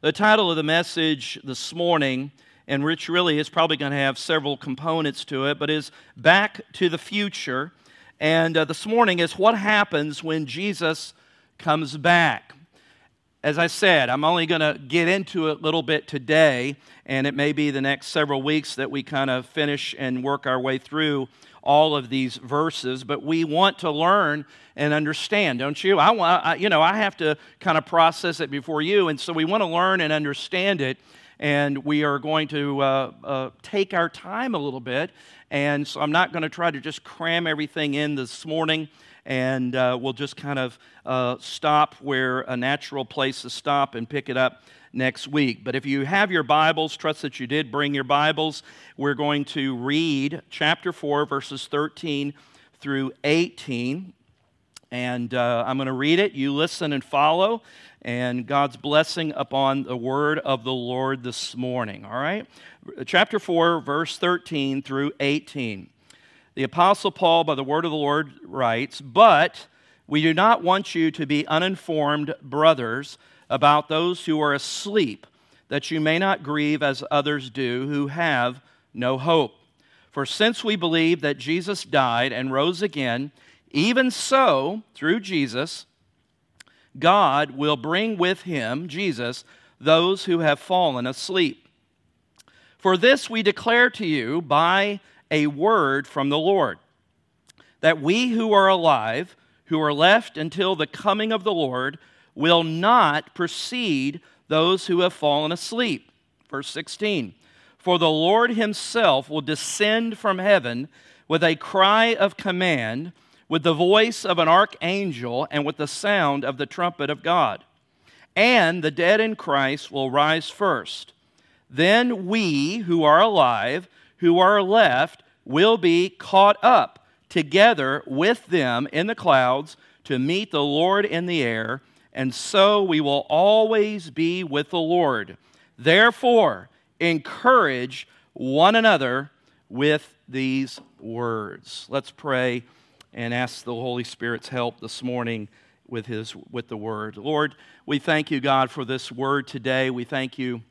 The title of the message this morning, and Rich really is probably going to have several components to it, but is Back to the Future. And uh, this morning is what happens when Jesus comes back. As I said, I'm only going to get into it a little bit today, and it may be the next several weeks that we kind of finish and work our way through all of these verses, but we want to learn and understand, don't you? I want, I, you know, I have to kind of process it before you, and so we want to learn and understand it, and we are going to uh, uh, take our time a little bit, and so I'm not going to try to just cram everything in this morning and uh, we'll just kind of uh, stop where a natural place to stop and pick it up next week. But if you have your Bibles, trust that you did bring your Bibles. We're going to read chapter 4, verses 13 through 18. And uh, I'm going to read it. You listen and follow. And God's blessing upon the word of the Lord this morning. All right? Chapter 4, verse 13 through 18. The Apostle Paul, by the word of the Lord, writes, But we do not want you to be uninformed, brothers about those who are asleep, that you may not grieve as others do who have no hope. For since we believe that Jesus died and rose again, even so, through Jesus, God will bring with him, Jesus, those who have fallen asleep. For this we declare to you by a word from the Lord, that we who are alive, who are left until the coming of the Lord, will not precede those who have fallen asleep. Verse 16 For the Lord himself will descend from heaven with a cry of command, with the voice of an archangel, and with the sound of the trumpet of God. And the dead in Christ will rise first. Then we who are alive, who are left, will be caught up together with them in the clouds to meet the Lord in the air and so we will always be with the Lord. Therefore, encourage one another with these words. Let's pray and ask the Holy Spirit's help this morning with his with the word. Lord, we thank you God for this word today. We thank you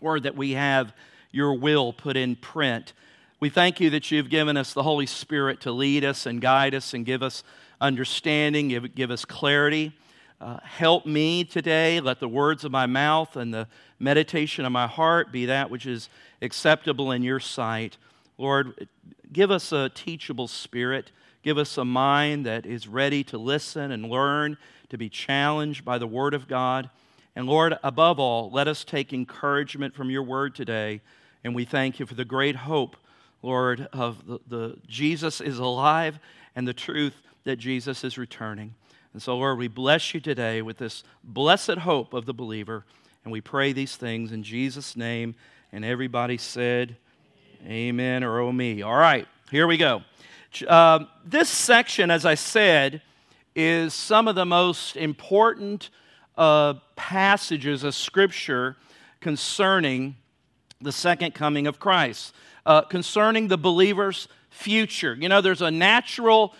word that we have your will put in print. We thank you that you've given us the Holy Spirit to lead us and guide us and give us understanding, give, give us clarity. Uh, help me today. Let the words of my mouth and the meditation of my heart be that which is acceptable in your sight. Lord, give us a teachable spirit. Give us a mind that is ready to listen and learn, to be challenged by the Word of God. And Lord, above all, let us take encouragement from your Word today. And we thank you for the great hope, Lord, of the, the Jesus is alive and the truth that Jesus is returning. And so, Lord, we bless you today with this blessed hope of the believer. And we pray these things in Jesus' name. And everybody said, Amen or oh me. All right, here we go. Uh, this section, as I said, is some of the most important uh, passages of Scripture concerning the second coming of Christ, uh, concerning the believer's future. You know, there's a natural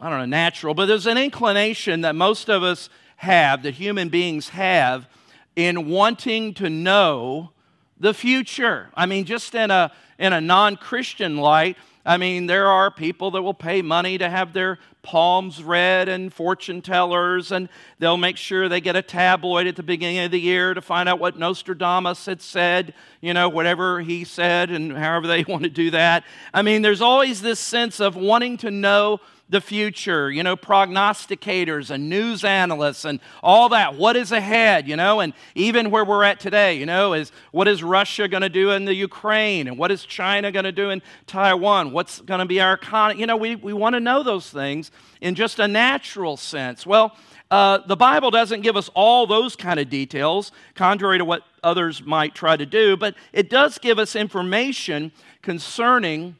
I don't know, natural, but there's an inclination that most of us have, that human beings have, in wanting to know the future. I mean, just in a, in a non Christian light, I mean, there are people that will pay money to have their palms read and fortune tellers, and they'll make sure they get a tabloid at the beginning of the year to find out what Nostradamus had said, you know, whatever he said, and however they want to do that. I mean, there's always this sense of wanting to know the future, you know, prognosticators and news analysts and all that. What is ahead, you know, and even where we're at today, you know, is what is Russia going to do in the Ukraine and what is China going to do in Taiwan? What's going to be our economy? You know, we, we want to know those things in just a natural sense. Well, uh, the Bible doesn't give us all those kind of details, contrary to what others might try to do, but it does give us information concerning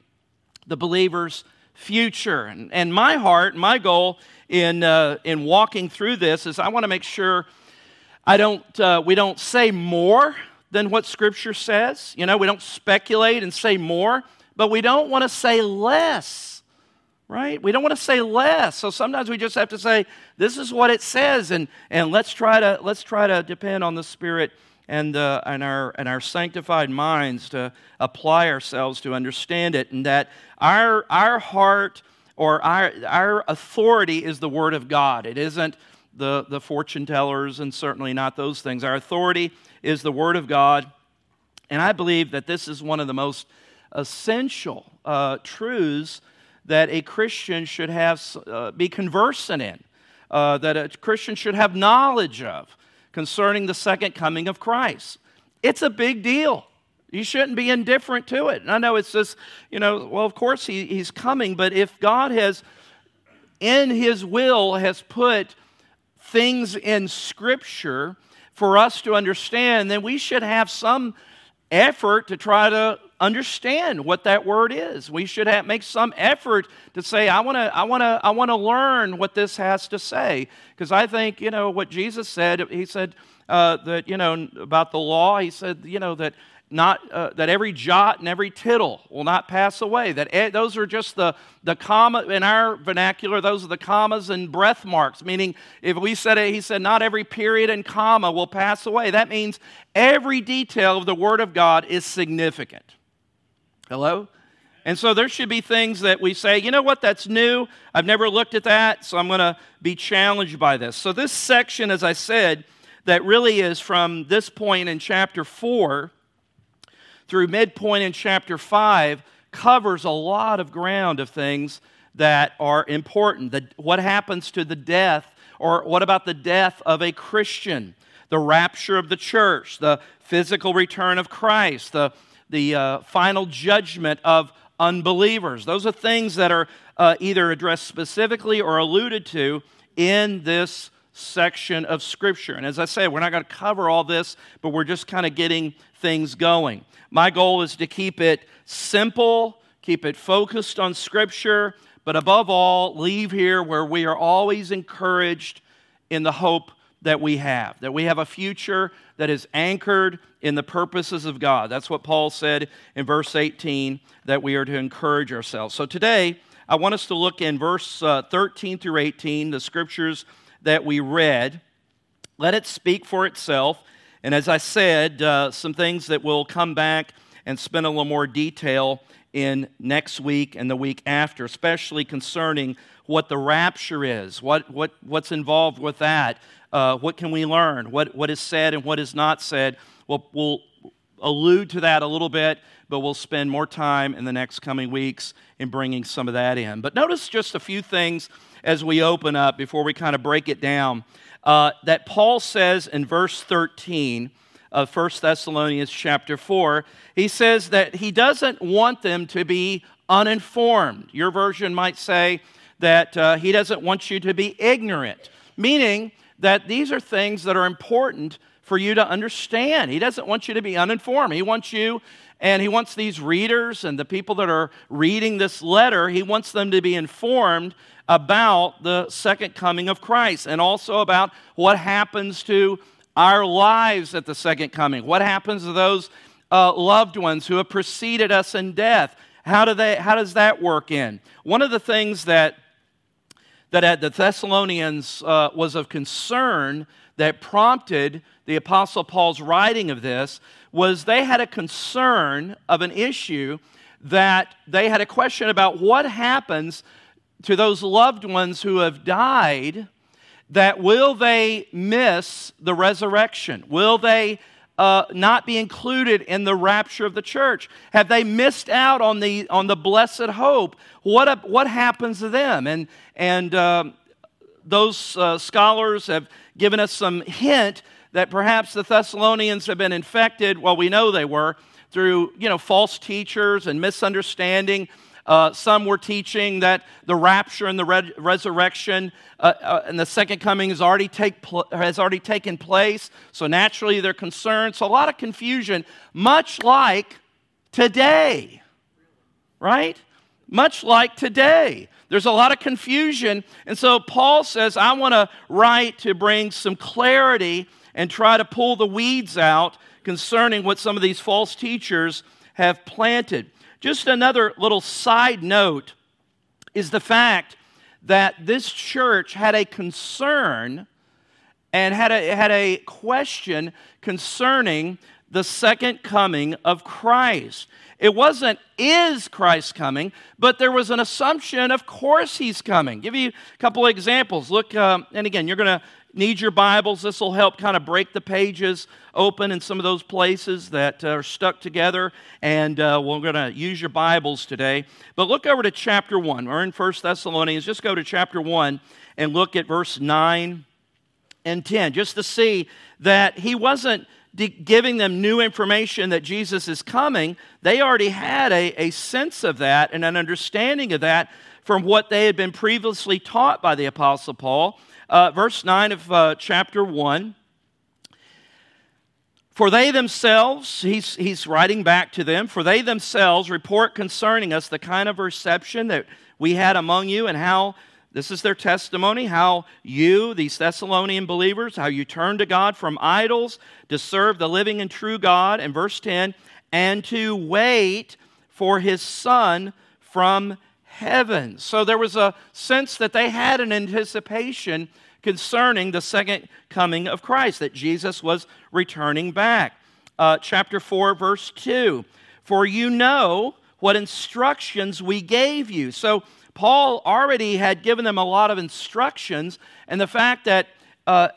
the believer's future. And, and my heart, my goal in, uh, in walking through this is I want to make sure I don't, uh, we don't say more than what Scripture says. You know, we don't speculate and say more, but we don't want to say less right? We don't want to say less. So sometimes we just have to say, this is what it says, and, and let's, try to, let's try to depend on the Spirit and, uh, and, our, and our sanctified minds to apply ourselves to understand it, and that our, our heart or our, our authority is the Word of God. It isn't the, the fortune tellers and certainly not those things. Our authority is the Word of God. And I believe that this is one of the most essential uh, truths that a Christian should have, uh, be conversant in, uh, that a Christian should have knowledge of concerning the second coming of Christ. It's a big deal. You shouldn't be indifferent to it. And I know it's just, you know, well, of course he, he's coming, but if God has, in his will, has put things in Scripture for us to understand, then we should have some effort to try to understand what that word is. We should have, make some effort to say, I want to I wanna, I wanna learn what this has to say. Because I think, you know, what Jesus said, he said uh, that, you know, about the law, he said, you know, that not uh, that every jot and every tittle will not pass away that those are just the, the comma in our vernacular those are the commas and breath marks meaning if we said it he said not every period and comma will pass away that means every detail of the word of god is significant Hello? And so there should be things that we say, you know what, that's new. I've never looked at that, so I'm going to be challenged by this. So, this section, as I said, that really is from this point in chapter 4 through midpoint in chapter 5, covers a lot of ground of things that are important. The, what happens to the death, or what about the death of a Christian? The rapture of the church, the physical return of Christ, the the uh, final judgment of unbelievers. Those are things that are uh, either addressed specifically or alluded to in this section of Scripture. And as I say, we're not going to cover all this, but we're just kind of getting things going. My goal is to keep it simple, keep it focused on Scripture, but above all, leave here where we are always encouraged in the hope that we have, that we have a future that is anchored in the purposes of God. That's what Paul said in verse 18, that we are to encourage ourselves. So today, I want us to look in verse uh, 13 through 18, the scriptures that we read. Let it speak for itself. And as I said, uh, some things that we'll come back and spend a little more detail in next week and the week after, especially concerning what the rapture is, what, what, what's involved with that, uh, what can we learn? What, what is said and what is not said? We'll, we'll allude to that a little bit, but we'll spend more time in the next coming weeks in bringing some of that in. But notice just a few things as we open up before we kind of break it down uh, that Paul says in verse 13 of 1 Thessalonians chapter 4. He says that he doesn't want them to be uninformed. Your version might say that uh, he doesn't want you to be ignorant, meaning that these are things that are important for you to understand. He doesn't want you to be uninformed. He wants you and he wants these readers and the people that are reading this letter, he wants them to be informed about the second coming of Christ and also about what happens to our lives at the second coming. What happens to those uh, loved ones who have preceded us in death? How, do they, how does that work in? One of the things that that at the Thessalonians uh, was of concern that prompted the Apostle Paul's writing of this was they had a concern of an issue that they had a question about what happens to those loved ones who have died that will they miss the resurrection will they uh, not be included in the rapture of the church? Have they missed out on the, on the blessed hope? What, what happens to them? And, and uh, those uh, scholars have given us some hint that perhaps the Thessalonians have been infected, well, we know they were, through you know, false teachers and misunderstanding uh, some were teaching that the rapture and the re- resurrection uh, uh, and the second coming has already, take pl- has already taken place. So naturally, they're concerned. So a lot of confusion, much like today, right? Much like today. There's a lot of confusion. And so Paul says, I want to write to bring some clarity and try to pull the weeds out concerning what some of these false teachers have planted. Just another little side note is the fact that this church had a concern and had a, had a question concerning the second coming of Christ. It wasn't, is Christ coming, but there was an assumption, of course, he's coming. Give you a couple of examples. Look, um, and again, you're going to need your Bibles. This will help kind of break the pages open in some of those places that are stuck together. And uh, we're going to use your Bibles today. But look over to chapter 1. We're in 1 Thessalonians. Just go to chapter 1 and look at verse 9 and 10, just to see that he wasn't giving them new information that Jesus is coming. They already had a, a sense of that and an understanding of that from what they had been previously taught by the Apostle Paul. Uh, verse 9 of uh, chapter 1. For they themselves, he's, he's writing back to them, for they themselves report concerning us the kind of reception that we had among you and how this is their testimony how you, these Thessalonian believers, how you turned to God from idols to serve the living and true God. And verse 10, and to wait for his Son from heaven. So there was a sense that they had an anticipation concerning the second coming of Christ, that Jesus was returning back. Uh, chapter 4, verse 2 For you know what instructions we gave you. So Paul already had given them a lot of instructions, and the fact that, uh,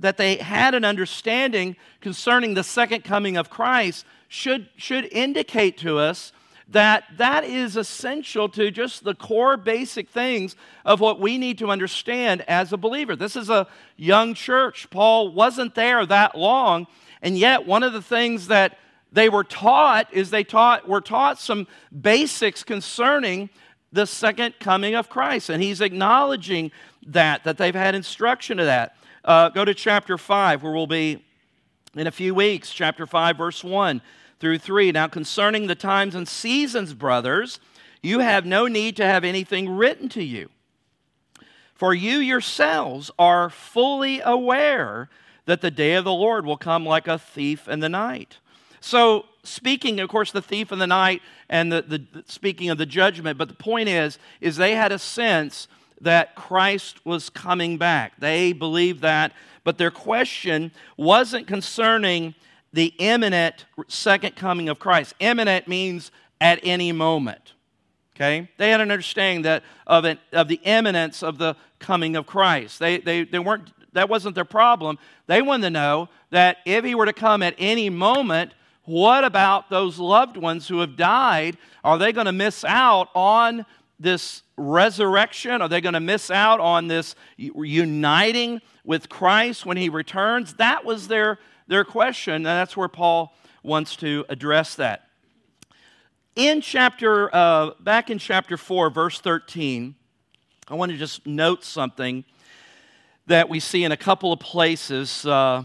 that they had an understanding concerning the second coming of Christ should, should indicate to us that that is essential to just the core basic things of what we need to understand as a believer. This is a young church. Paul wasn't there that long, and yet one of the things that they were taught is they taught were taught some basics concerning the second coming of Christ. And he's acknowledging that, that they've had instruction of that. Uh, go to chapter 5, where we'll be in a few weeks. Chapter 5, verse 1 through 3. Now, concerning the times and seasons, brothers, you have no need to have anything written to you. For you yourselves are fully aware that the day of the Lord will come like a thief in the night. So, speaking, of course, the thief in the night and the, the, speaking of the judgment, but the point is, is they had a sense that Christ was coming back. They believed that, but their question wasn't concerning the imminent second coming of Christ. Imminent means at any moment. Okay? They had an understanding that of, it, of the imminence of the coming of Christ. They, they, they weren't, that wasn't their problem. They wanted to know that if he were to come at any moment, what about those loved ones who have died? Are they going to miss out on this resurrection? Are they going to miss out on this uniting with Christ when he returns? That was their, their question, and that's where Paul wants to address that. In chapter, uh, back in chapter 4, verse 13, I want to just note something that we see in a couple of places. Uh,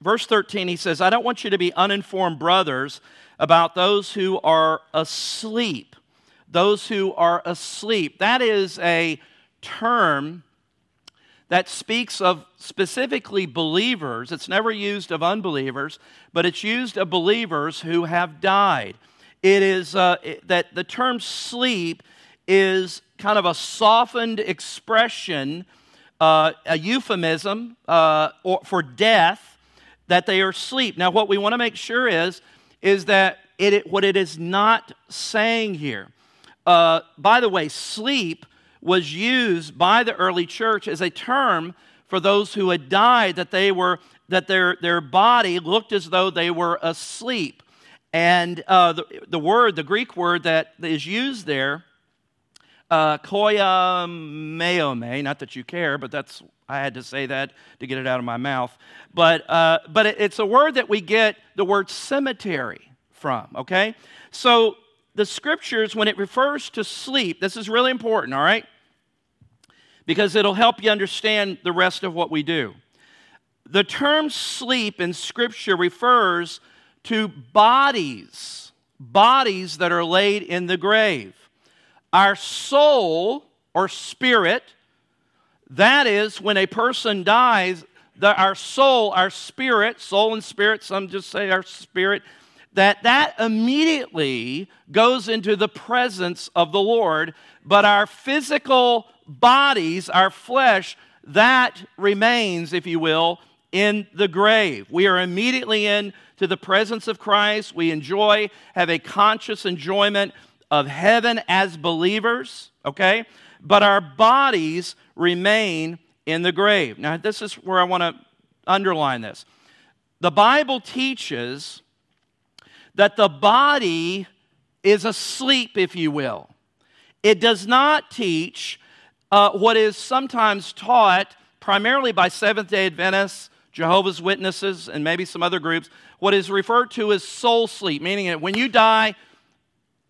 verse 13, he says, I don't want you to be uninformed brothers about those who are asleep. Those who are asleep. That is a term that speaks of specifically believers. It's never used of unbelievers, but it's used of believers who have died. It is uh, that the term sleep is kind of a softened expression, uh, a euphemism uh, or, for death that they are asleep. Now, what we want to make sure is, is that it, what it is not saying here. Uh, by the way, sleep was used by the early church as a term for those who had died, that they were that their, their body looked as though they were asleep. And uh, the, the word, the Greek word that is used there, uh, koya meome, not that you care, but that's I had to say that to get it out of my mouth. But, uh, but it, it's a word that we get the word cemetery from, okay? So the scriptures, when it refers to sleep, this is really important, all right? Because it'll help you understand the rest of what we do. The term sleep in scripture refers to bodies, bodies that are laid in the grave. Our soul or spirit that is, when a person dies, the, our soul, our spirit, soul and spirit, some just say our spirit, that that immediately goes into the presence of the Lord, but our physical bodies, our flesh, that remains, if you will, in the grave. We are immediately in to the presence of Christ. We enjoy, have a conscious enjoyment of heaven as believers, okay? But our bodies remain in the grave. Now, this is where I want to underline this. The Bible teaches that the body is asleep, if you will. It does not teach uh, what is sometimes taught primarily by Seventh day Adventists, Jehovah's Witnesses, and maybe some other groups, what is referred to as soul sleep, meaning that when you die,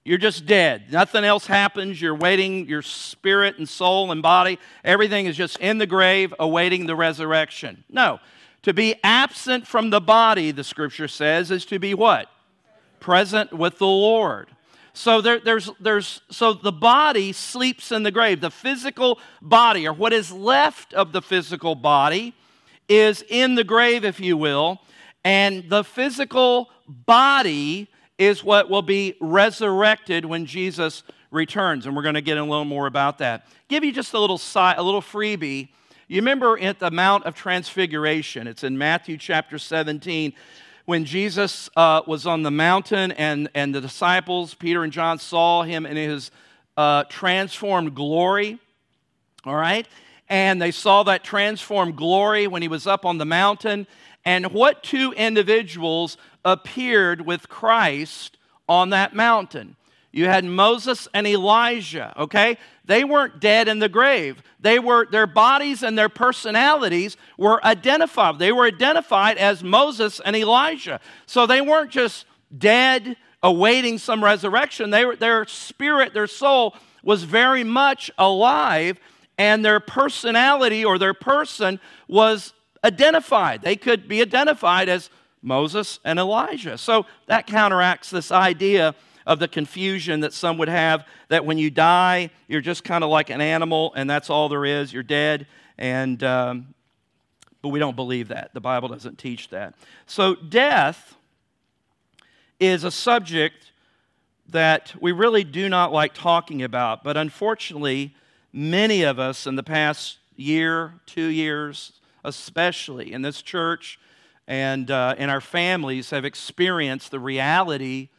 you're just dead. Nothing else happens. You're waiting, your spirit and soul and body, everything is just in the grave awaiting the resurrection. No. To be absent from the body, the scripture says, is to be what? Present with the Lord. So there, there's, there's, so the body sleeps in the grave. The physical body, or what is left of the physical body, is in the grave, if you will. And the physical body is what will be resurrected when Jesus returns. And we're going to get a little more about that. Give you just a little, side, a little freebie. You remember at the Mount of Transfiguration, it's in Matthew chapter 17, when Jesus uh, was on the mountain and, and the disciples, Peter and John, saw him in his uh, transformed glory. All right? And they saw that transformed glory when he was up on the mountain. And what two individuals appeared with Christ on that mountain. You had Moses and Elijah, okay? They weren't dead in the grave. They were their bodies and their personalities were identified. They were identified as Moses and Elijah. So they weren't just dead awaiting some resurrection. They were, their spirit, their soul was very much alive and their personality or their person was identified. They could be identified as Moses and Elijah. So that counteracts this idea of the confusion that some would have that when you die, you're just kind of like an animal and that's all there is. You're dead. And, um, but we don't believe that. The Bible doesn't teach that. So death is a subject that we really do not like talking about. But unfortunately, many of us in the past year, two years, especially in this church, and uh, in our families have experienced the reality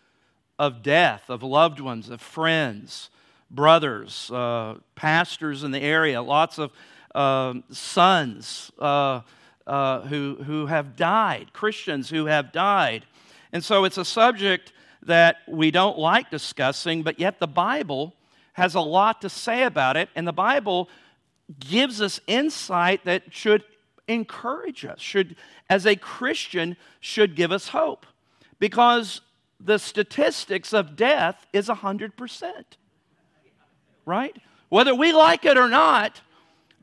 of death, of loved ones, of friends, brothers, uh, pastors in the area, lots of uh, sons uh, uh, who, who have died, Christians who have died. And so it's a subject that we don't like discussing, but yet the Bible has a lot to say about it, and the Bible gives us insight that should encourage us, should, as a Christian, should give us hope. Because the statistics of death is 100%. Right? Whether we like it or not,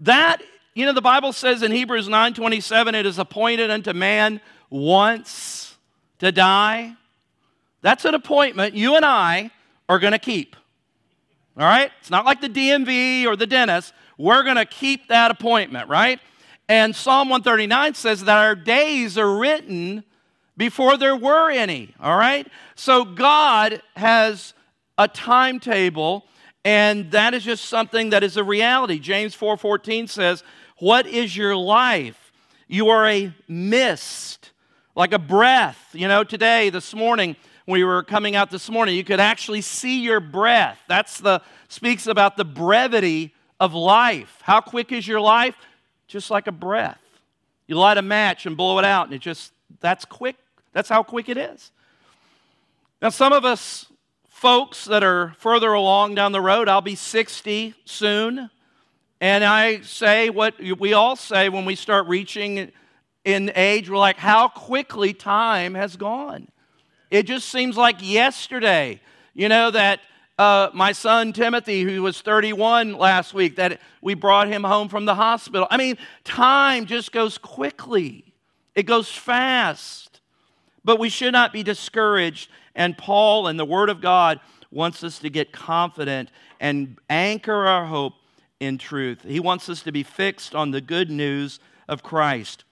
that, you know, the Bible says in Hebrews 9:27, it is appointed unto man once to die. That's an appointment you and I are going to keep. All right? It's not like the DMV or the dentist. We're going to keep that appointment, right? And Psalm 139 says that our days are written before there were any, all right? So God has a timetable and that is just something that is a reality. James 4:14 says, "What is your life? You are a mist, like a breath." You know, today, this morning, we were coming out this morning, you could actually see your breath. That's the speaks about the brevity of life. How quick is your life? just like a breath. You light a match and blow it out, and it just, that's quick. That's how quick it is. Now, some of us folks that are further along down the road, I'll be 60 soon. And I say what we all say when we start reaching in age, we're like, how quickly time has gone. It just seems like yesterday, you know, that uh, my son Timothy, who was 31 last week, that we brought him home from the hospital. I mean, time just goes quickly, it goes fast. But we should not be discouraged. And Paul and the Word of God wants us to get confident and anchor our hope in truth. He wants us to be fixed on the good news of Christ.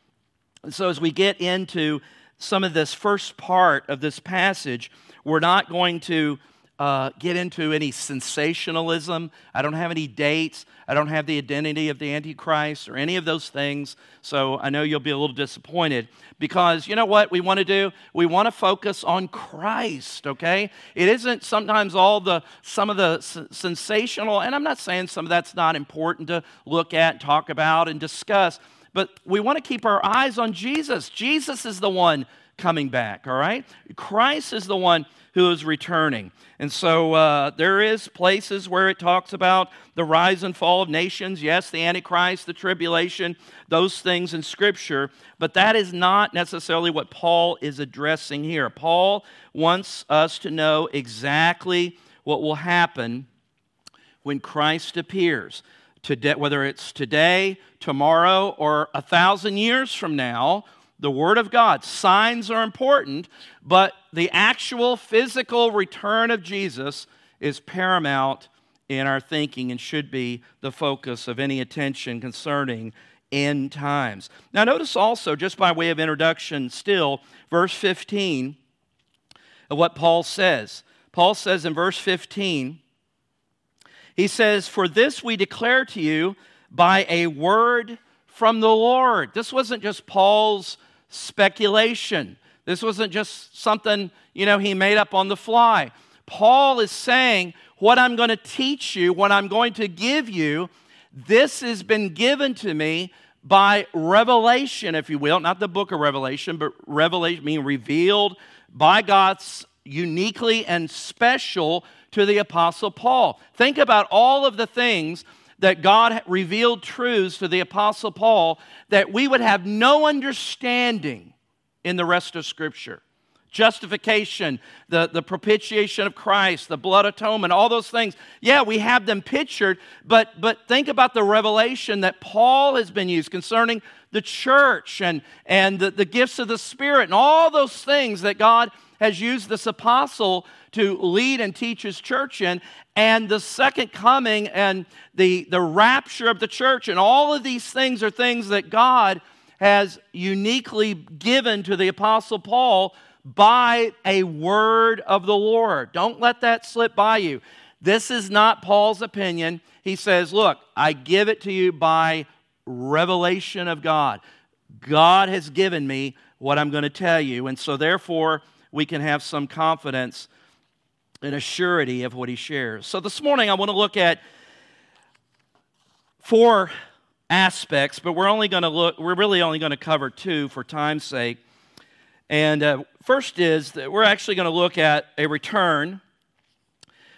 And so, as we get into some of this first part of this passage, we're not going to uh, get into any sensationalism. I don't have any dates. I don't have the identity of the Antichrist or any of those things. So I know you'll be a little disappointed because you know what we want to do? We want to focus on Christ, okay? It isn't sometimes all the, some of the sensational, and I'm not saying some of that's not important to look at, talk about, and discuss, but we want to keep our eyes on Jesus. Jesus is the one coming back, all right? Christ is the one who is returning. And so uh, there is places where it talks about the rise and fall of nations. Yes, the Antichrist, the tribulation, those things in Scripture. But that is not necessarily what Paul is addressing here. Paul wants us to know exactly what will happen when Christ appears. Today, whether it's today, tomorrow, or a thousand years from now, the Word of God. Signs are important, but the actual physical return of Jesus is paramount in our thinking and should be the focus of any attention concerning end times. Now, notice also, just by way of introduction, still, verse 15 of what Paul says. Paul says in verse 15, he says, For this we declare to you by a word from the Lord. This wasn't just Paul's speculation. This wasn't just something, you know, he made up on the fly. Paul is saying, What I'm going to teach you, what I'm going to give you, this has been given to me by revelation, if you will, not the book of Revelation, but revelation being revealed by God's uniquely and special to the Apostle Paul. Think about all of the things that God revealed truths to the Apostle Paul that we would have no understanding in the rest of Scripture. Justification, the, the propitiation of Christ, the blood atonement, all those things. Yeah, we have them pictured, but, but think about the revelation that Paul has been used concerning the church and, and the, the gifts of the Spirit and all those things that God has used this apostle to lead and teach his church in, and the second coming and the, the rapture of the church, and all of these things are things that God has uniquely given to the apostle Paul by a word of the Lord. Don't let that slip by you. This is not Paul's opinion. He says, Look, I give it to you by revelation of God. God has given me what I'm going to tell you. And so, therefore, we can have some confidence and a surety of what he shares. So this morning I want to look at four aspects, but we're only going to look, we're really only going to cover two for time's sake. And uh, first is that we're actually going to look at a return.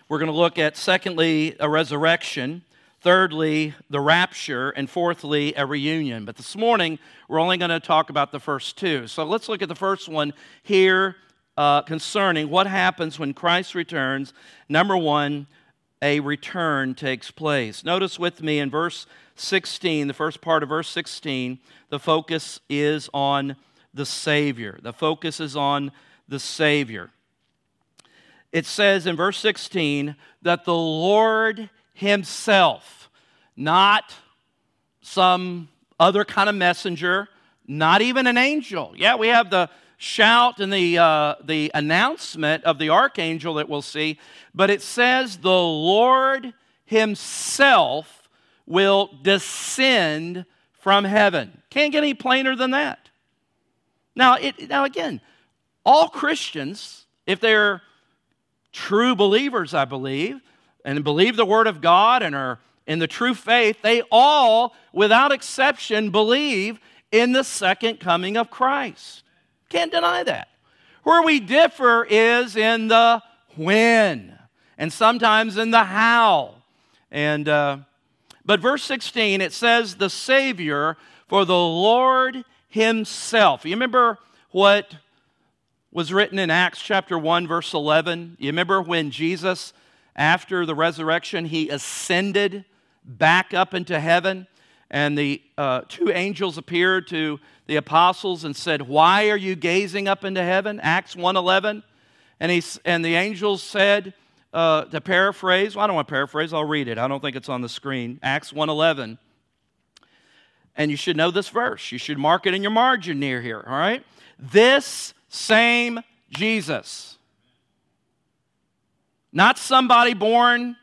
We're going to look at, secondly, a resurrection. Thirdly, the rapture. And fourthly, a reunion. But this morning, we're only going to talk about the first two. So let's look at the first one here uh, concerning what happens when Christ returns. Number one, a return takes place. Notice with me in verse 16, the first part of verse 16, the focus is on the Savior. The focus is on the Savior. It says in verse 16 that the Lord Himself, not some other kind of messenger, not even an angel. Yeah, we have the shout and the, uh, the announcement of the archangel that we'll see, but it says the Lord Himself will descend from heaven. Can't get any plainer than that. Now, it, now again, all Christians, if they're true believers, I believe, and believe the Word of God and are in the true faith, they all, without exception, believe in the second coming of Christ. Can't deny that. Where we differ is in the when and sometimes in the how. And uh, but verse 16 it says the Savior for the Lord Himself. You remember what was written in Acts chapter 1 verse 11? You remember when Jesus after the resurrection he ascended back up into heaven and the uh, two angels appeared to the apostles and said, Why are you gazing up into heaven? Acts 1.11. And, he, and the angels said, uh, to paraphrase, well, I don't want to paraphrase, I'll read it. I don't think it's on the screen. Acts 1.11. And you should know this verse. You should mark it in your margin near here, all right? This same Jesus. Not somebody born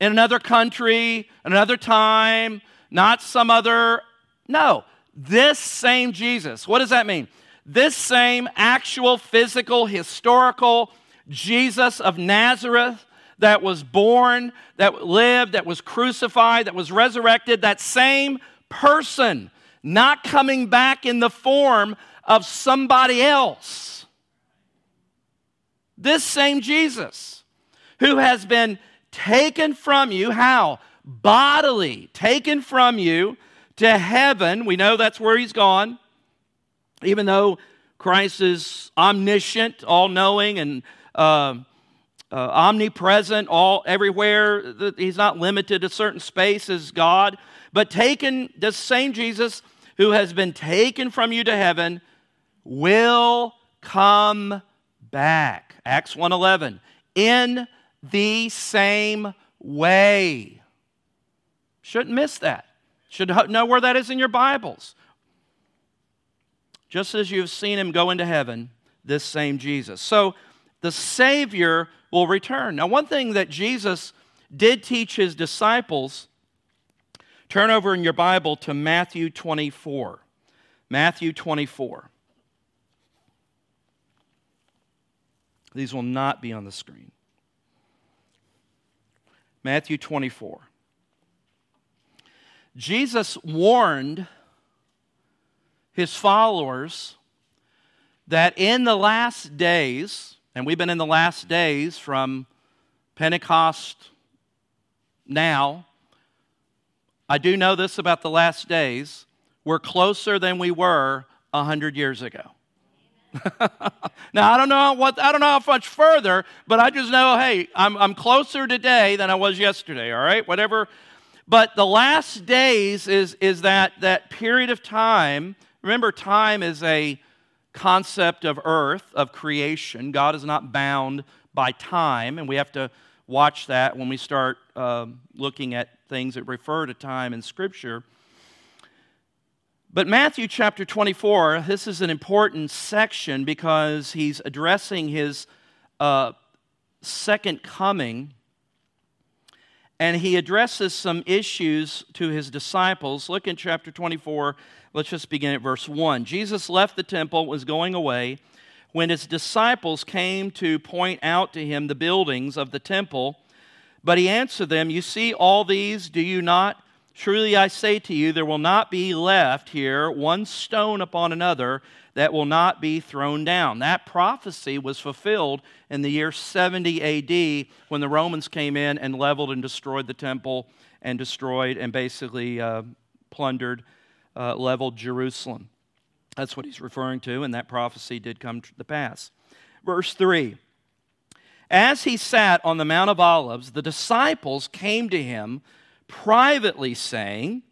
in another country, another time, not some other. No, this same Jesus. What does that mean? This same actual, physical, historical Jesus of Nazareth that was born, that lived, that was crucified, that was resurrected, that same person, not coming back in the form of somebody else. This same Jesus who has been taken from you, how? Bodily, taken from you to heaven. We know that's where he's gone, even though Christ is omniscient, all knowing, and uh, uh, omnipresent, all everywhere. He's not limited to certain space as God, but taken, the same Jesus who has been taken from you to heaven will come back. Acts 1:11. In the same way. Shouldn't miss that. Should know where that is in your Bibles. Just as you've seen him go into heaven, this same Jesus. So the Savior will return. Now, one thing that Jesus did teach his disciples, turn over in your Bible to Matthew 24. Matthew 24. These will not be on the screen. Matthew 24. Jesus warned his followers that in the last days, and we've been in the last days from Pentecost now, I do know this about the last days. We're closer than we were a hundred years ago. now I don't know what I don't know how much further, but I just know, hey, I'm, I'm closer today than I was yesterday. All right, whatever. But the last days is is that that period of time. Remember, time is a concept of earth of creation. God is not bound by time, and we have to watch that when we start uh, looking at things that refer to time in Scripture. But Matthew chapter 24, this is an important section because he's addressing his uh, second coming. And he addresses some issues to his disciples. Look in chapter 24. Let's just begin at verse 1. Jesus left the temple, was going away. When his disciples came to point out to him the buildings of the temple, but he answered them, You see all these, do you not? Truly I say to you, there will not be left here one stone upon another that will not be thrown down. That prophecy was fulfilled in the year 70 AD when the Romans came in and leveled and destroyed the temple and destroyed and basically uh, plundered, uh, leveled Jerusalem. That's what he's referring to, and that prophecy did come to pass. Verse 3 As he sat on the Mount of Olives, the disciples came to him privately, saying,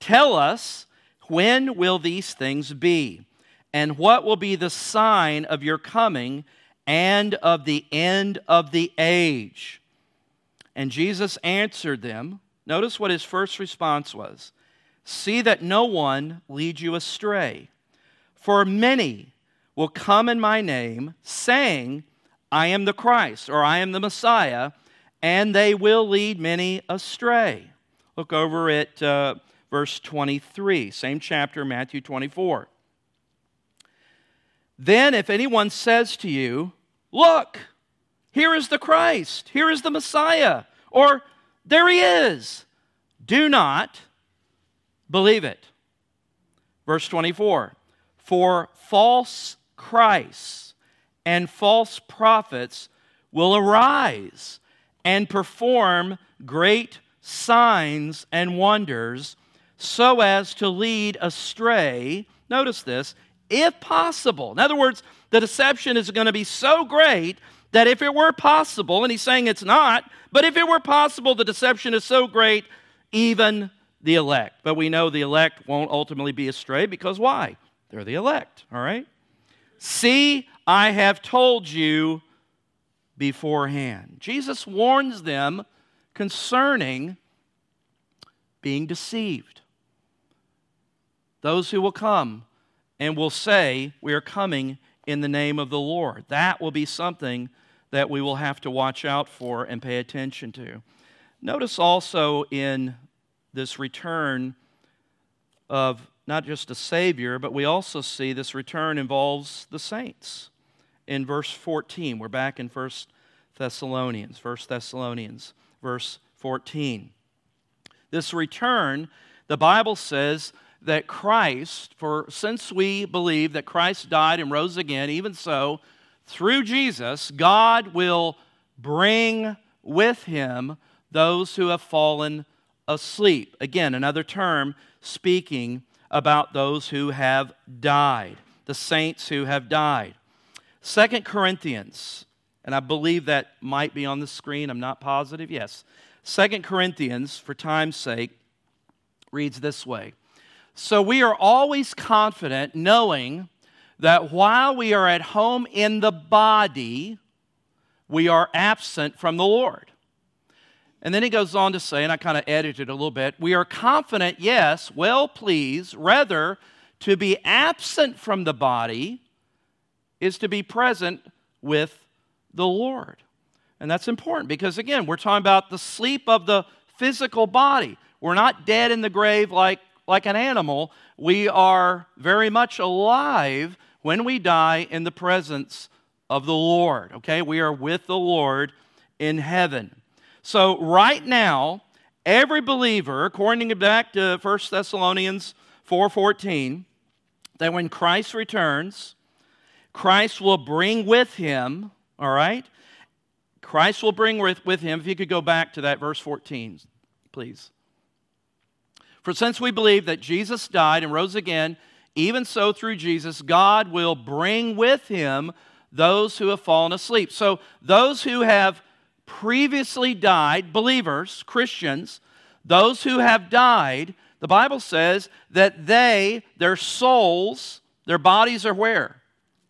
Tell us, when will these things be? And what will be the sign of your coming and of the end of the age? And Jesus answered them. Notice what his first response was See that no one leads you astray. For many will come in my name, saying, I am the Christ, or I am the Messiah, and they will lead many astray. Look over at uh, verse 23, same chapter, Matthew 24. Then, if anyone says to you, Look, here is the Christ, here is the Messiah, or there he is, do not believe it. Verse 24 For false Christs and false prophets will arise and perform great signs and wonders so as to lead astray, notice this, if possible. In other words, the deception is going to be so great that if it were possible, and he's saying it's not, but if it were possible, the deception is so great, even the elect. But we know the elect won't ultimately be astray because why? They're the elect, all right? See, I have told you beforehand. Jesus warns them concerning being deceived. Those who will come and will say, We are coming in the name of the Lord. That will be something that we will have to watch out for and pay attention to. Notice also in this return of not just a Savior, but we also see this return involves the saints. In verse 14, we're back in 1 Thessalonians, 1 Thessalonians, verse 14. This return, the Bible says that Christ, for since we believe that Christ died and rose again, even so, through Jesus, God will bring with him those who have fallen asleep. Again, another term speaking about those who have died, the saints who have died. Second Corinthians, and I believe that might be on the screen, I'm not positive. Yes. Second Corinthians, for time's sake, reads this way. So we are always confident knowing that while we are at home in the body, we are absent from the Lord. And then he goes on to say, and I kind of edited a little bit, we are confident, yes, well pleased, rather to be absent from the body is to be present with the Lord. And that's important because, again, we're talking about the sleep of the physical body. We're not dead in the grave like, like an animal. We are very much alive when we die in the presence of the Lord. Okay? We are with the Lord in heaven. So, right now, every believer, according to back to 1 Thessalonians 4:14, that when Christ returns, Christ will bring with him, all right? Christ will bring with, with him, if you could go back to that verse 14, please. For since we believe that Jesus died and rose again, even so, through Jesus, God will bring with him those who have fallen asleep. So, those who have previously died, believers, Christians, those who have died, the Bible says that they, their souls, their bodies are where?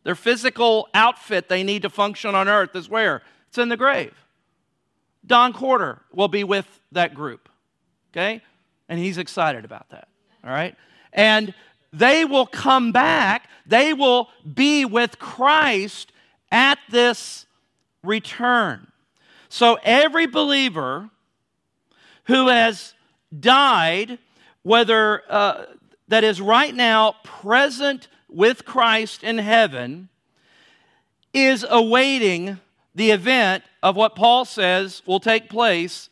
Their physical outfit they need to function on earth is where? It's in the grave. Don Quarter will be with that group, okay? And he's excited about that, all right? And they will come back, they will be with Christ at this return. So every believer who has died, whether uh, that is right now present with Christ in heaven, is awaiting the event of what Paul says will take place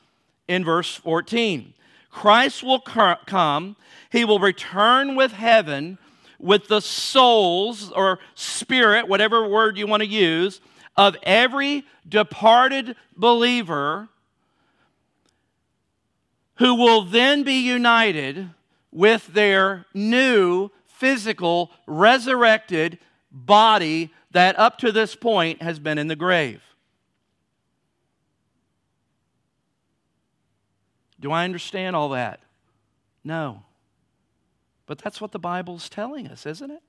in verse 14. Christ will come he will return with heaven with the souls or spirit, whatever word you want to use, of every departed believer who will then be united with their new physical resurrected body that up to this point has been in the grave. Do I understand all that? No. But that's what the Bible's telling us, isn't it?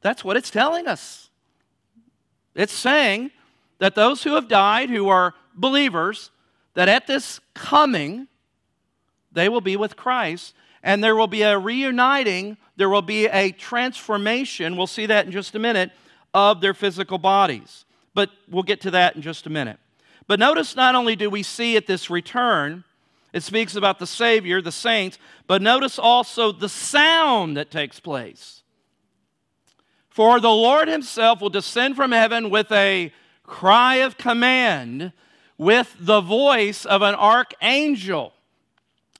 That's what it's telling us. It's saying that those who have died, who are believers, that at this coming, they will be with Christ, and there will be a reuniting, there will be a transformation, we'll see that in just a minute, of their physical bodies. But we'll get to that in just a minute. But notice not only do we see at this return it speaks about the Savior, the saints, but notice also the sound that takes place. For the Lord Himself will descend from heaven with a cry of command, with the voice of an archangel.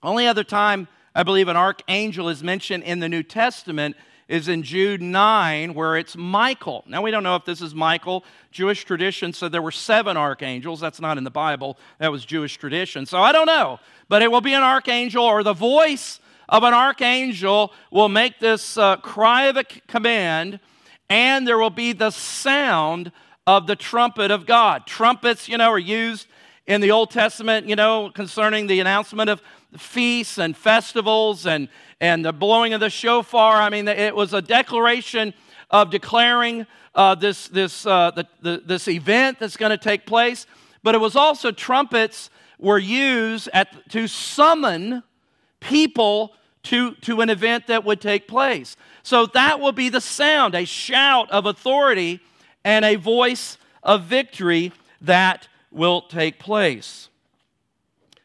Only other time I believe an archangel is mentioned in the New Testament is in Jude 9, where it's Michael. Now, we don't know if this is Michael. Jewish tradition said there were seven archangels. That's not in the Bible, that was Jewish tradition. So I don't know. But it will be an archangel, or the voice of an archangel will make this uh, cry of a command, and there will be the sound of the trumpet of God. Trumpets, you know, are used in the Old Testament, you know, concerning the announcement of feasts and festivals and, and the blowing of the shofar. I mean, it was a declaration of declaring uh, this, this, uh, the, the, this event that's going to take place. But it was also trumpets were used at, to summon people to, to an event that would take place. So that will be the sound, a shout of authority and a voice of victory that will take place.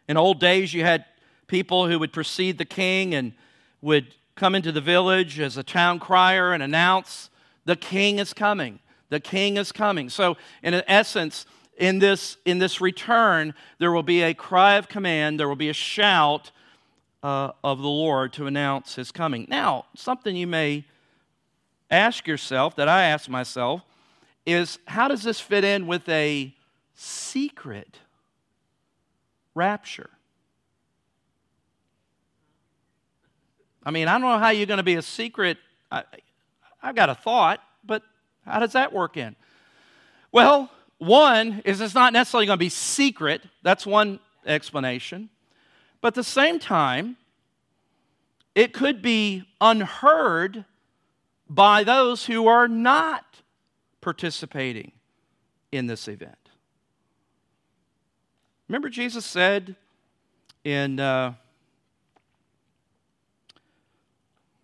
In old days, you had people who would precede the king and would come into the village as a town crier and announce, The king is coming. The king is coming. So, in essence, in this, in this return, there will be a cry of command, there will be a shout uh, of the Lord to announce his coming. Now, something you may ask yourself, that I ask myself, is how does this fit in with a secret rapture? I mean, I don't know how you're going to be a secret. I, I've got a thought, but how does that work in? Well, one is it's not necessarily going to be secret. That's one explanation. But at the same time, it could be unheard by those who are not participating in this event. Remember, Jesus said in, uh,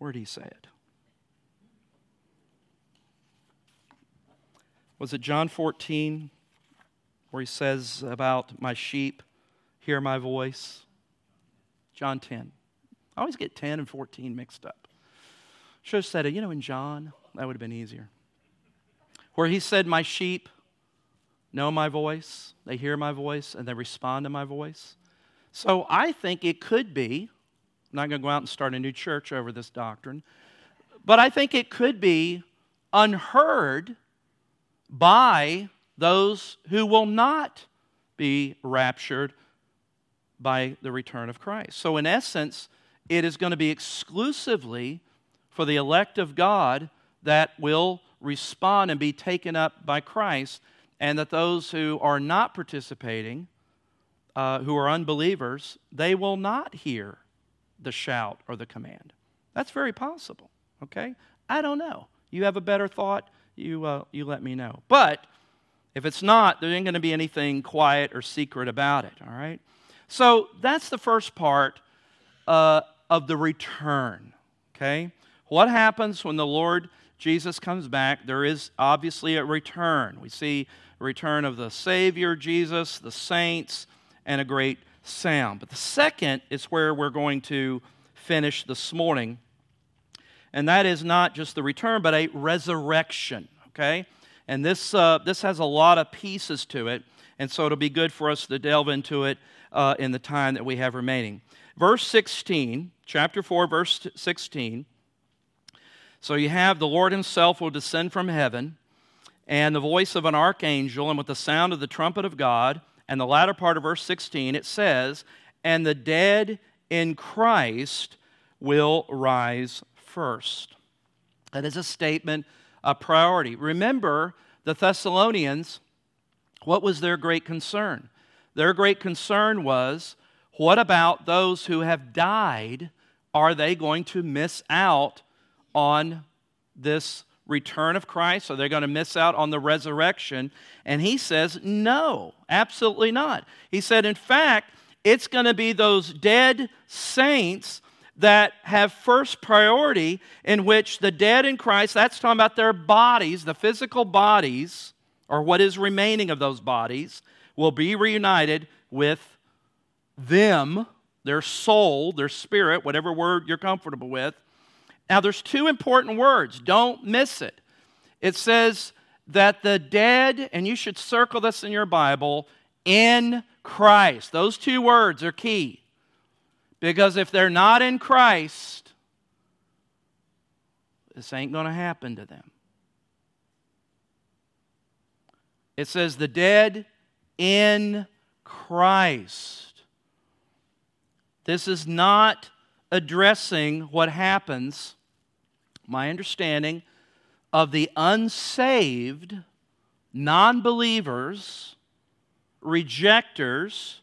where did he say it? Was it John 14, where he says about my sheep hear my voice? John 10. I always get 10 and 14 mixed up. Should have said it, you know, in John, that would have been easier. Where he said, My sheep know my voice, they hear my voice, and they respond to my voice. So I think it could be, I'm not going to go out and start a new church over this doctrine, but I think it could be unheard by those who will not be raptured by the return of Christ. So, in essence, it is going to be exclusively for the elect of God that will respond and be taken up by Christ, and that those who are not participating, uh, who are unbelievers, they will not hear the shout or the command. That's very possible, okay? I don't know. You have a better thought, you, uh, you let me know. But if it's not, there ain't going to be anything quiet or secret about it, all right? So that's the first part uh, of the return, okay? What happens when the Lord Jesus comes back? There is obviously a return. We see a return of the Savior, Jesus, the saints, and a great sound. But the second is where we're going to finish this morning, and that is not just the return, but a resurrection, okay? And this, uh, this has a lot of pieces to it, and so it'll be good for us to delve into it uh, in the time that we have remaining. Verse 16, chapter 4, verse 16. So you have the Lord Himself will descend from heaven, and the voice of an archangel, and with the sound of the trumpet of God. And the latter part of verse 16, it says, And the dead in Christ will rise first. That is a statement of priority. Remember, the Thessalonians, what was their great concern? Their great concern was what about those who have died? Are they going to miss out on this return of Christ? Are they going to miss out on the resurrection? And he says, no, absolutely not. He said, in fact, it's going to be those dead saints that have first priority, in which the dead in Christ, that's talking about their bodies, the physical bodies, or what is remaining of those bodies, will be reunited with them, their soul, their spirit, whatever word you're comfortable with. Now, there's two important words. Don't miss it. It says that the dead, and you should circle this in your Bible, in Christ. Those two words are key. Because if they're not in Christ, this ain't going to happen to them. It says the dead in Christ. This is not addressing what happens, my understanding, of the unsaved, non believers, rejectors.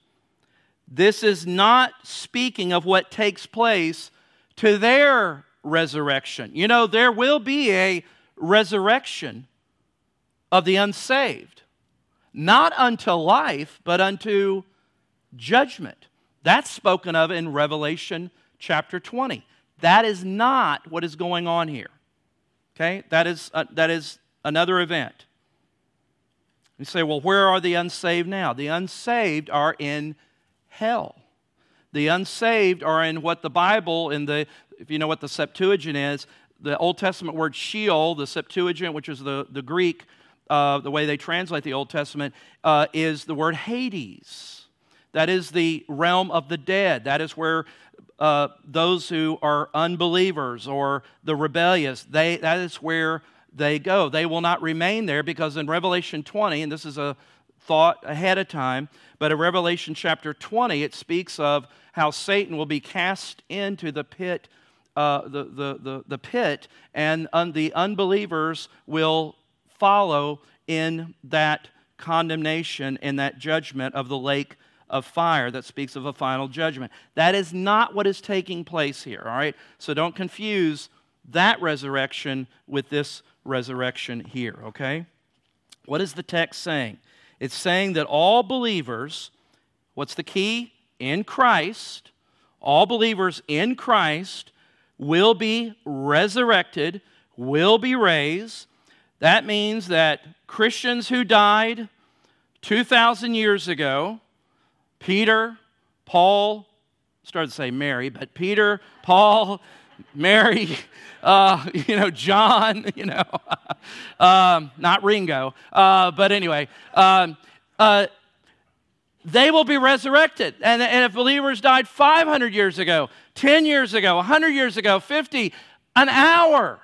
This is not speaking of what takes place to their resurrection. You know, there will be a resurrection of the unsaved, not unto life, but unto judgment. That's spoken of in Revelation chapter 20. That is not what is going on here. Okay? That is, uh, that is another event. You say, well, where are the unsaved now? The unsaved are in hell. The unsaved are in what the Bible, in the, if you know what the Septuagint is, the Old Testament word Sheol, the Septuagint, which is the, the Greek, uh, the way they translate the Old Testament, uh, is the word Hades. That is the realm of the dead. That is where uh, those who are unbelievers or the rebellious, they, that is where they go. They will not remain there because in Revelation 20, and this is a thought ahead of time, but in Revelation chapter 20, it speaks of how Satan will be cast into the pit, uh, the, the, the, the, pit, and un, the unbelievers will follow in that condemnation and that judgment of the lake of fire that speaks of a final judgment. That is not what is taking place here, all right? So don't confuse that resurrection with this resurrection here, okay? What is the text saying? It's saying that all believers, what's the key? In Christ, all believers in Christ will be resurrected, will be raised. That means that Christians who died 2,000 years ago, Peter, Paul, started to say Mary, but Peter, Paul, Mary, uh, you know, John, you know, um, not Ringo, uh, but anyway, um, uh, they will be resurrected. And, and if believers died 500 years ago, 10 years ago, 100 years ago, 50, an hour,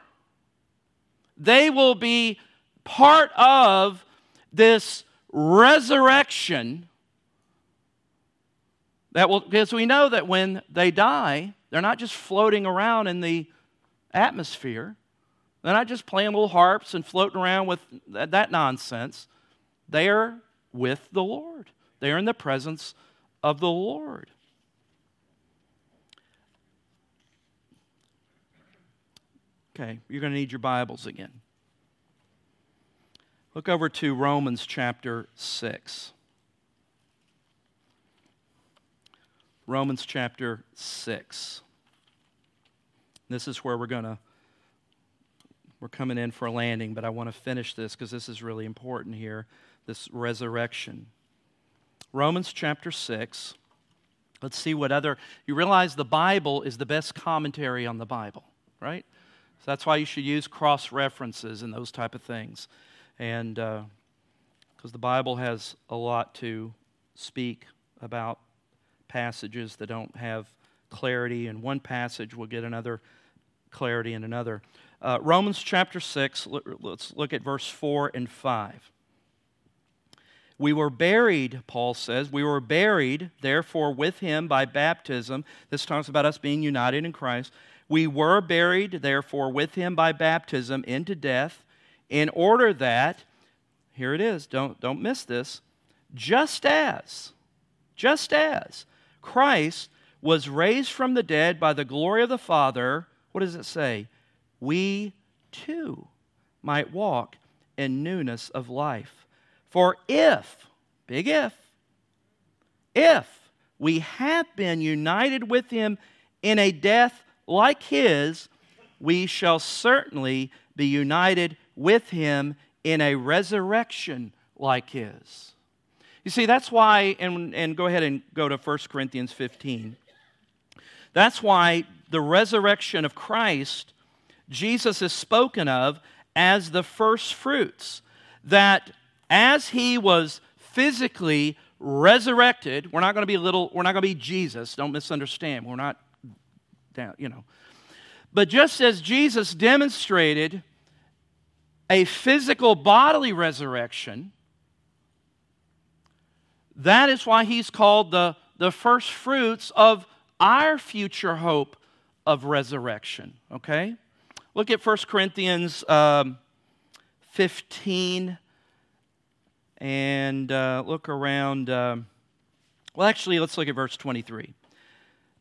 they will be part of this resurrection that will because we know that when they die they're not just floating around in the atmosphere. They're not just playing little harps and floating around with that, that nonsense. They are with the Lord, they are in the presence of the Lord. Okay, you're going to need your Bibles again. Look over to Romans chapter 6. Romans chapter 6. This is where we're going to we're coming in for a landing, but I want to finish this because this is really important here this resurrection. Romans chapter 6. Let's see what other. You realize the Bible is the best commentary on the Bible, right? So that's why you should use cross references and those type of things. And because uh, the Bible has a lot to speak about passages that don't have clarity in one passage, we'll get another clarity in another. Uh, Romans chapter 6, let's look at verse 4 and 5. We were buried, Paul says, we were buried, therefore, with him by baptism. This talks about us being united in Christ. We were buried, therefore, with him by baptism into death, in order that, here it is, don't, don't miss this, just as, just as Christ was raised from the dead by the glory of the Father, what does it say? We too might walk in newness of life. For if, big if, if we have been united with him in a death like his, we shall certainly be united with him in a resurrection like his. You see, that's why, and, and go ahead and go to 1 Corinthians 15. That's why the resurrection of Christ, Jesus is spoken of as the first fruits. That as he was physically resurrected, we're not going to be little, we're not going to be Jesus, don't misunderstand. We're not down, you know. But just as Jesus demonstrated a physical bodily resurrection, that is why he's called the, the first fruits of our future hope of resurrection. Okay? Look at 1 Corinthians um, 15 and uh, look around. Um, well, actually, let's look at verse 23.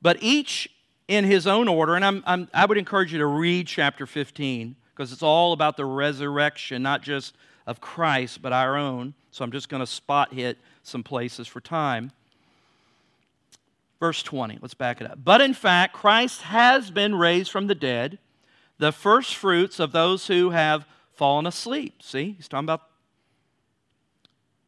But each in his own order, and I'm, I'm, I would encourage you to read chapter 15 because it's all about the resurrection, not just of Christ, but our own. So I'm just going to spot hit some places for time. Verse 20, let's back it up. But in fact, Christ has been raised from the dead, the first fruits of those who have fallen asleep. See, he's talking about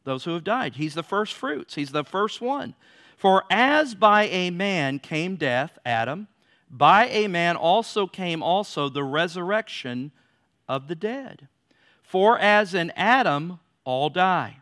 those who have died. He's the first fruits, he's the first one. For as by a man came death, Adam, by a man also came also the resurrection of the dead. For as in Adam all die,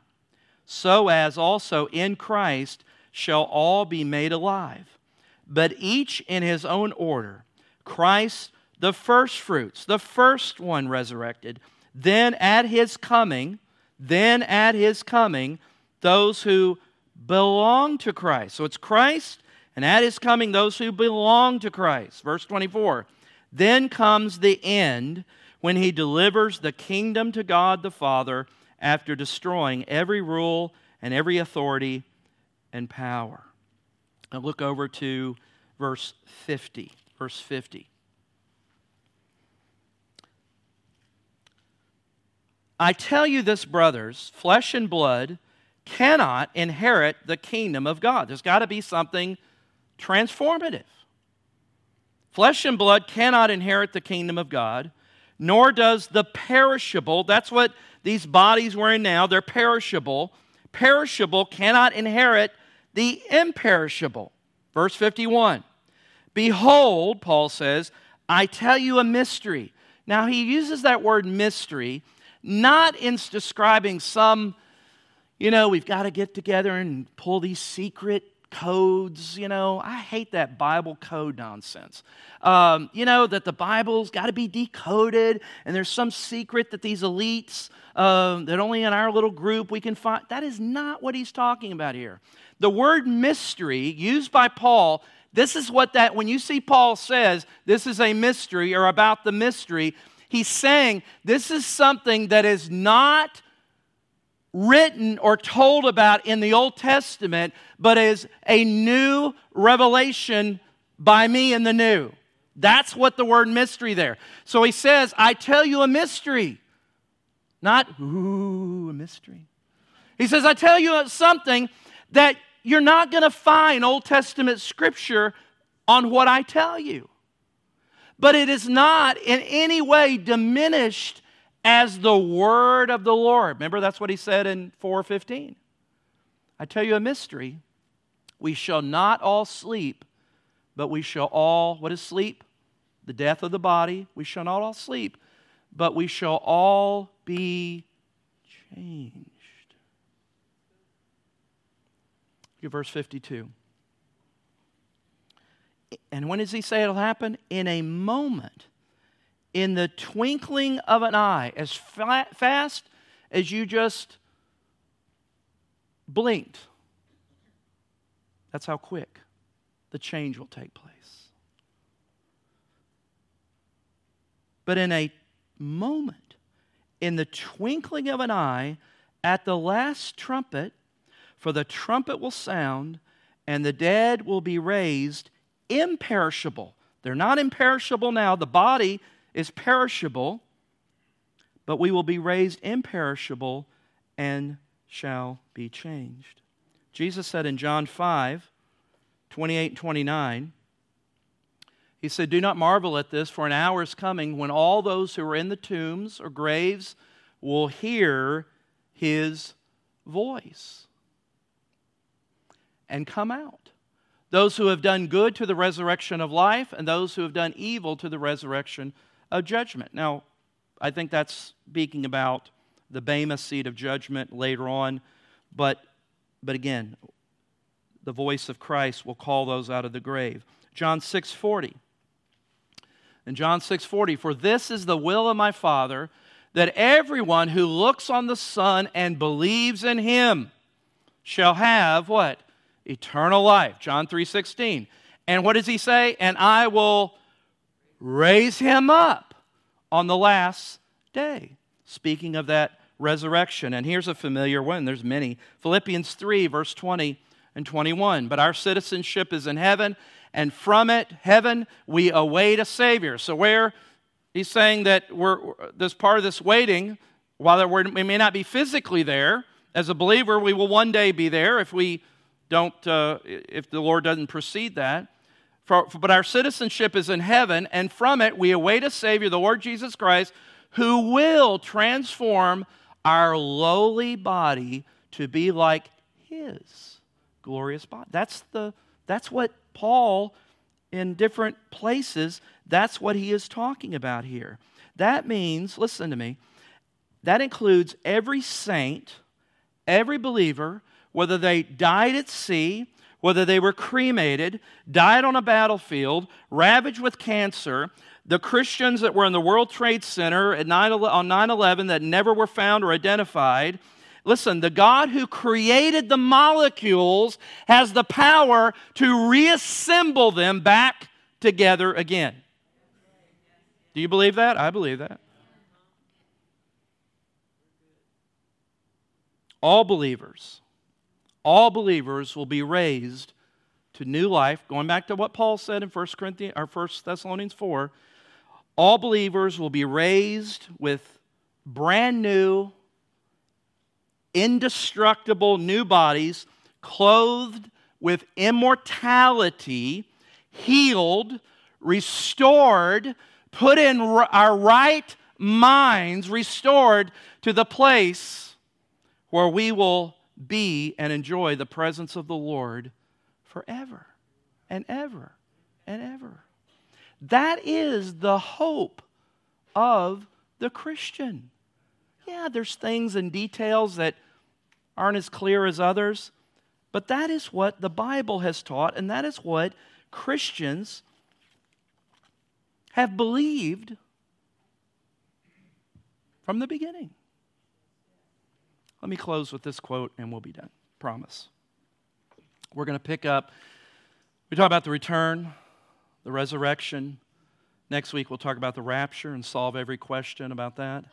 so as also in Christ shall all be made alive, but each in his own order. Christ the firstfruits, the first one resurrected. Then at his coming, then at his coming, those who belong to Christ. So it's Christ, and at his coming, those who belong to Christ. Verse 24. Then comes the end when he delivers the kingdom to God the Father after destroying every rule and every authority and power. Now look over to verse 50. Verse 50. I tell you this, brothers, flesh and blood cannot inherit the kingdom of God. There's got to be something transformative. Flesh and blood cannot inherit the kingdom of God, nor does the perishable, that's what these bodies we're in now, they're perishable. Perishable cannot inherit the imperishable. Verse 51 Behold, Paul says, I tell you a mystery. Now, he uses that word mystery not in describing some, you know, we've got to get together and pull these secret codes, you know. I hate that Bible code nonsense. Um, you know, that the Bible's got to be decoded and there's some secret that these elites, um, that only in our little group we can find. That is not what he's talking about here. The word mystery used by Paul this is what that, when you see Paul says, this is a mystery or about the mystery, He's saying this is something that is not written or told about in the Old Testament, but is a new revelation by me in the new. That's what the word mystery there. So he says, I tell you a mystery. Not, ooh, a mystery. He says, I tell you something that you're not going to find Old Testament scripture on what I tell you but it is not in any way diminished as the word of the Lord. Remember, that's what he said in 415. I tell you a mystery. We shall not all sleep, but we shall all, what is sleep? The death of the body. We shall not all sleep, but we shall all be changed. Look at verse 52. And when does he say it'll happen? In a moment, in the twinkling of an eye, as fa- fast as you just blinked. That's how quick the change will take place. But in a moment, in the twinkling of an eye, at the last trumpet, for the trumpet will sound, and the dead will be raised imperishable. They're not imperishable now. The body is perishable, but we will be raised imperishable and shall be changed. Jesus said in John 5 28 and 29, He said, Do not marvel at this, for an hour is coming when all those who are in the tombs or graves will hear His voice and come out those who have done good to the resurrection of life, and those who have done evil to the resurrection of judgment. Now, I think that's speaking about the Bema seat of judgment later on, but, but again, the voice of Christ will call those out of the grave. John 6 40. In John 6 40, for this is the will of my Father, that everyone who looks on the Son and believes in him shall have what? eternal life. John 3:16. And what does he say? And I will raise him up on the last day. Speaking of that resurrection. And here's a familiar one. There's many. Philippians 3 verse 20 and 21. But our citizenship is in heaven, and from it, heaven, we await a Savior. So, where he's saying that we're, this part of this waiting, while we may not be physically there, as a believer, we will one day be there if we don't, uh, if the Lord doesn't precede that. For, for, but our citizenship is in heaven, and from it we await a Savior, the Lord Jesus Christ, who will transform our lowly body to be like His glorious body. That's, the, that's what Paul, in different places, that's what he is talking about here. That means, listen to me, that includes every saint, every believer, whether they died at sea, whether they were cremated, died on a battlefield, ravaged with cancer, the Christians that were in the World Trade Center on 9 11 that never were found or identified. Listen, the God who created the molecules has the power to reassemble them back together again. Do you believe that? I believe that. All believers, all believers will be raised to new life. Going back to what Paul said in 1 Corinthians or 1 Thessalonians 4, all believers will be raised with brand new, indestructible new bodies, clothed with immortality, healed, restored put in our right minds, restored to the place where we will be and enjoy the presence of the Lord forever and ever and ever. That is the hope of the Christian. Yeah, there's things and details that aren't as clear as others, but that is what the Bible has taught, and that is what Christians have believed from the beginning. Let me close with this quote and we'll be done. Promise. We're going to pick up, we talk about the return, the resurrection. Next week we'll talk about the rapture and solve every question about that.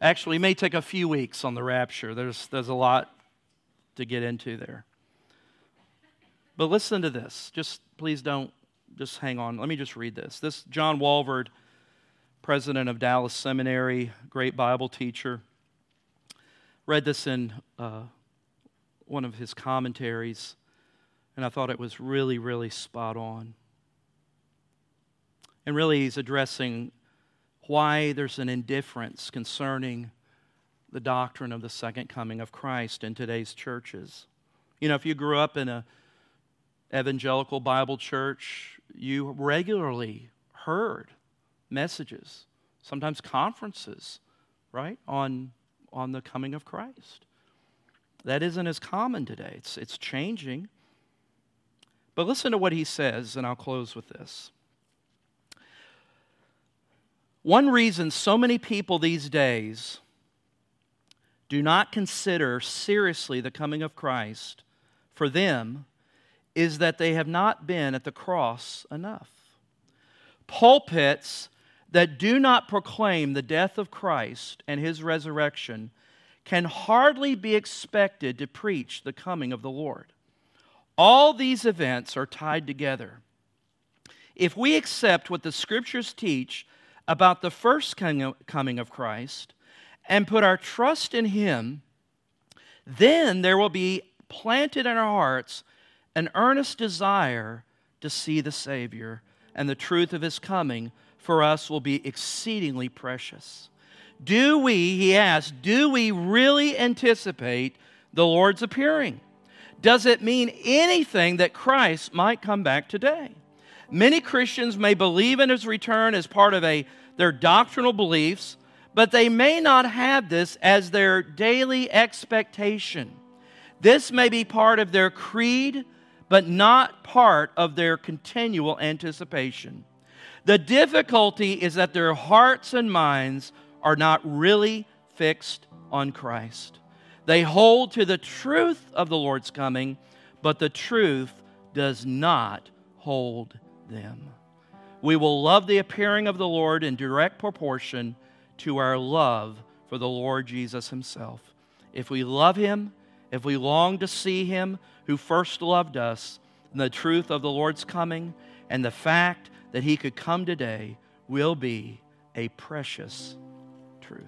Actually, it may take a few weeks on the rapture. There's, there's a lot to get into there. But listen to this. Just please don't just hang on. Let me just read this. This John Walvoord, president of Dallas Seminary, great Bible teacher, read this in uh, one of his commentaries, and I thought it was really, really spot on. And really, he's addressing why there's an indifference concerning the doctrine of the second coming of Christ in today's churches. You know, if you grew up in a evangelical Bible church, you regularly heard messages, sometimes conferences, right, on, on the coming of Christ. That isn't as common today. It's, it's changing. But listen to what he says, and I'll close with this. One reason so many people these days do not consider seriously the coming of Christ for them is that they have not been at the cross enough. Pulpits that do not proclaim the death of Christ and his resurrection can hardly be expected to preach the coming of the Lord. All these events are tied together. If we accept what the scriptures teach about the first coming of Christ and put our trust in him, then there will be planted in our hearts an earnest desire to see the Savior, and the truth of his coming for us will be exceedingly precious. Do we, he asks, do we really anticipate the Lord's appearing? Does it mean anything that Christ might come back today? Many Christians may believe in his return as part of a, their doctrinal beliefs, but they may not have this as their daily expectation. This may be part of their creed but not part of their continual anticipation. The difficulty is that their hearts and minds are not really fixed on Christ. They hold to the truth of the Lord's coming, but the truth does not hold them. We will love the appearing of the Lord in direct proportion to our love for the Lord Jesus Himself. If we love Him, if we long to see Him who first loved us, the truth of the Lord's coming and the fact that He could come today will be a precious truth.